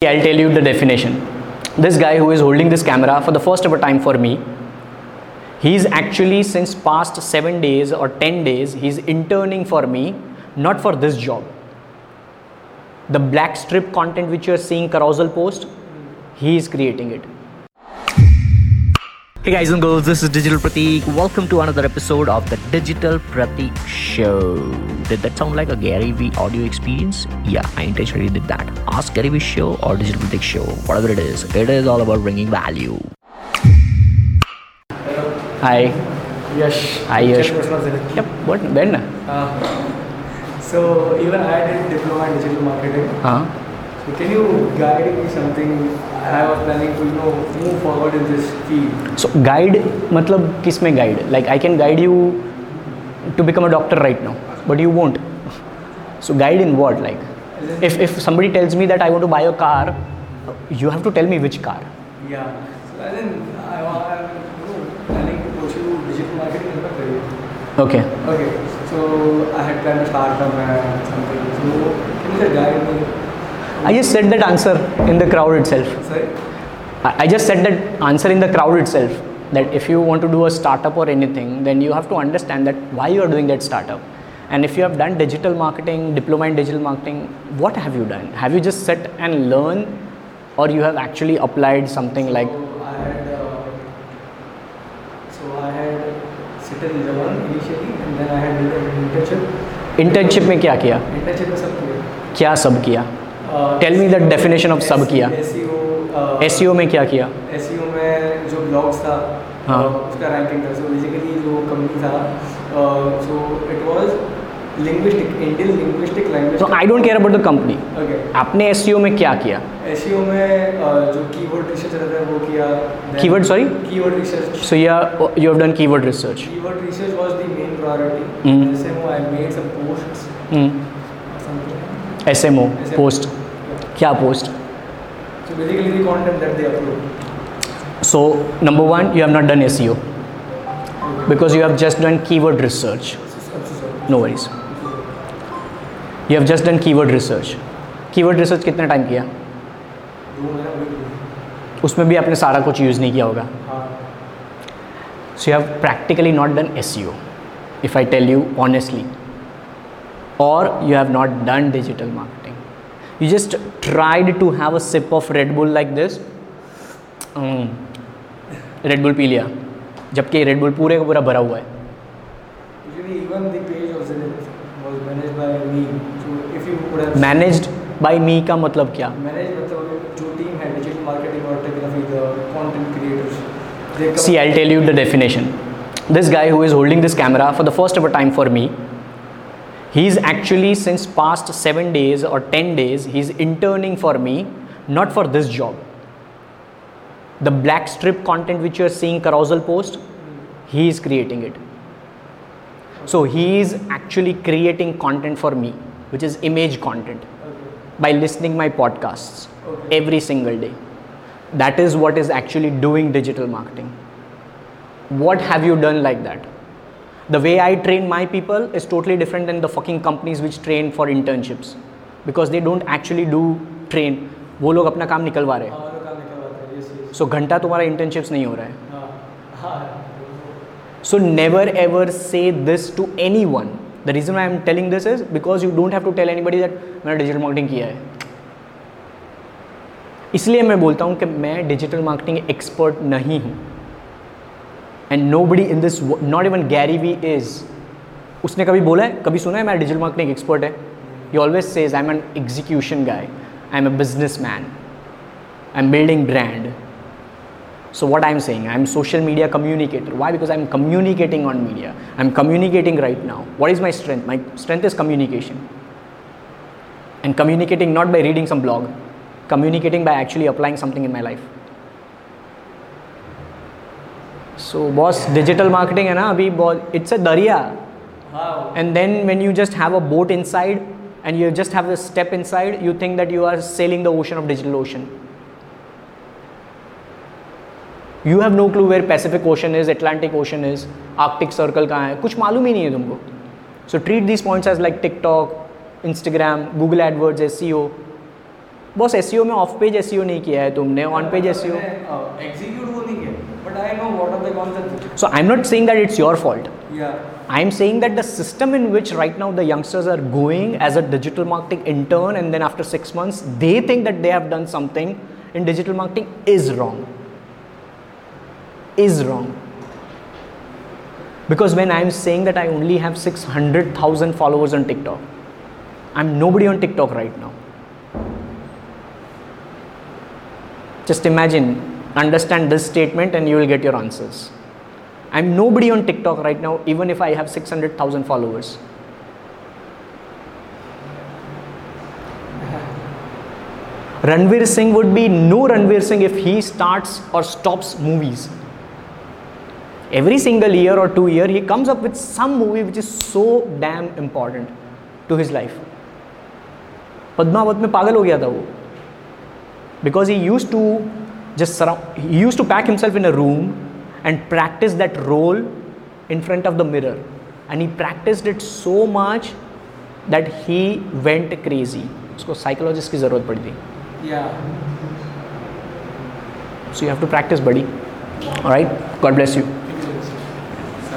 I'll tell you the definition. This guy who is holding this camera for the first ever time for me, he's actually since past seven days or 10 days, he's interning for me, not for this job. The black strip content which you're seeing carousel post, he is creating it. Hey guys and girls, this is Digital Pratik. Welcome to another episode of the Digital Pratik Show. Did that sound like a Gary Vee audio experience? Yeah, I intentionally did that. Ask Gary Vee Show or Digital Pratik Show, whatever it is. It is all about bringing value. Hi. Yash. Hi, Yash. Chairperson of Zenith. Yep, what? When? Uh, so even I did diploma in digital marketing. Huh? Can you guide me something? I was planning to you know move forward in this field. So guide मतलब किसमें guide? Like I can guide you to become a doctor right now, but you won't. So guide in what? Like if if somebody tells me that I want to buy a car, you have to tell me which car. Yeah. So and then I was you know, planning to pursue digital marketing as a career. Okay. Okay. So I had planned to start from uh, something. So can you guide me? I just said that answer in the crowd itself. Sorry. I I just said that answer in the crowd itself. That if you want to do a startup or anything, then you have to understand that why you are doing that startup. And if you have done digital marketing, diploma in digital marketing, what have you done? Have you just sit and learn, or you have actually applied something like? So I had uh, so I had sit in Japan initially, and then I had done an internship. Internship में क्या किया Internship में सब किया. क्या सब किया Tell me the definition of सब किया। एस में क्या किया? SEO में जो ब्लॉग्स था हाँ. uh, उसका रैंकिंग था। सो बेसिकली जो कंपनी था so it was linguistic Indian linguistic language तो I don't care about the company आपने एसईओ में क्या किया? SEO में uh, जो कीवर्ड रिसर्च रहता है वो किया। Keyword, sorry? Keyword research so yeah you have done keyword research keyword research was the main priority hmm. जैसे वो I made some posts something S M O post क्या post so number one you have not done S C O because you have just done keyword research no worries you have just done keyword research keyword research कितने time किया? उसमें भी आपने सारा कुछ use नहीं किया होगा। So you have practically not done S C O if I tell you honestly और you have not done digital mark you just tried to have a sip of Red Bull like this, um, Red Bull पी लिया जबकि Red Bull पूरे का पूरा भरा हुआ है मैनेज्ड बाई मी का मतलब क्या See, I'll tell you the definition. This guy who is holding this camera for the first ever time for me he's actually since past seven days or 10 days, he's interning for me, not for this job. The black strip content which you're seeing carousel post, he is creating it. So he is actually creating content for me, which is image content okay. by listening my podcasts Okay. every single day that is what is actually doing digital marketing what have you done like that the way I train my people is totally different than the fucking companies which train for internships because they don't actually do train वो लोग अपना काम निकलवा रहे हैं। सो घंटा तुम्हारा internships नहीं हो रहा है। So never ever say this to anyone the reason I am telling this is because you don't have to tell anybody that मैंने डिजिटल मार्केटिंग किया है। इसलिए मैं बोलता हूँ कि मैं डिजिटल मार्केटिंग एक्सपर्ट नहीं हूँ। And no buddy in this not even Gary Vee is उसने कभी बोला है कभी सुना है मैं डिजिटल मार्केटिंग एक्सपर्ट है you always says I am an execution guy I am a businessman I am building brand So what I'm saying, I'm social media communicator. Why? Because I'm communicating on media. I'm communicating right now. What is my strength? My strength is communication. And communicating not by reading some blog, communicating by actually applying something in my life. So boss digital marketing है ना अभी it's a dariya. And then when you just have a boat inside and you just have a step inside you think that you are sailing the ocean of digital ocean you have no clue where Pacific Ocean is Atlantic Ocean is Arctic Circle कहाँ है कुछ मालूम ही नहीं है तुमको। So treat this points as like TikTok Instagram Google AdWords S C O boss S C O में off page S C O नहीं किया है तुमने on page S So I'm not saying that it's your fault. Yeah. I'm saying that the system in which right now the youngsters are going as a digital marketing intern and then after six months they think that they have done something in digital marketing is wrong. Is wrong. Because when I'm saying that I only have 600,000 followers on TikTok, I'm nobody on TikTok right now. Just imagine, understand this statement, and you will get your answers. I'm nobody on TikTok right now, even if I have 600,000 followers. Ranveer Singh would be no Ranveer Singh if he starts or stops movies. Every single year or two year, he comes up with some movie which is so damn important to his life. Padmaavat में पागल हो गया था वो because he used to just surround, he used to pack himself in a room and practice that role in front of the mirror and he practiced it so much that he went crazy उसको psychologist की ज़रूरत पड़ी थी या so you have to practice buddy all right god bless you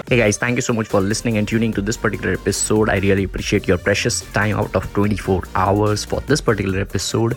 Hey guys, thank you so much for listening and tuning to this particular episode. I really appreciate your precious time out of 24 hours for this particular episode.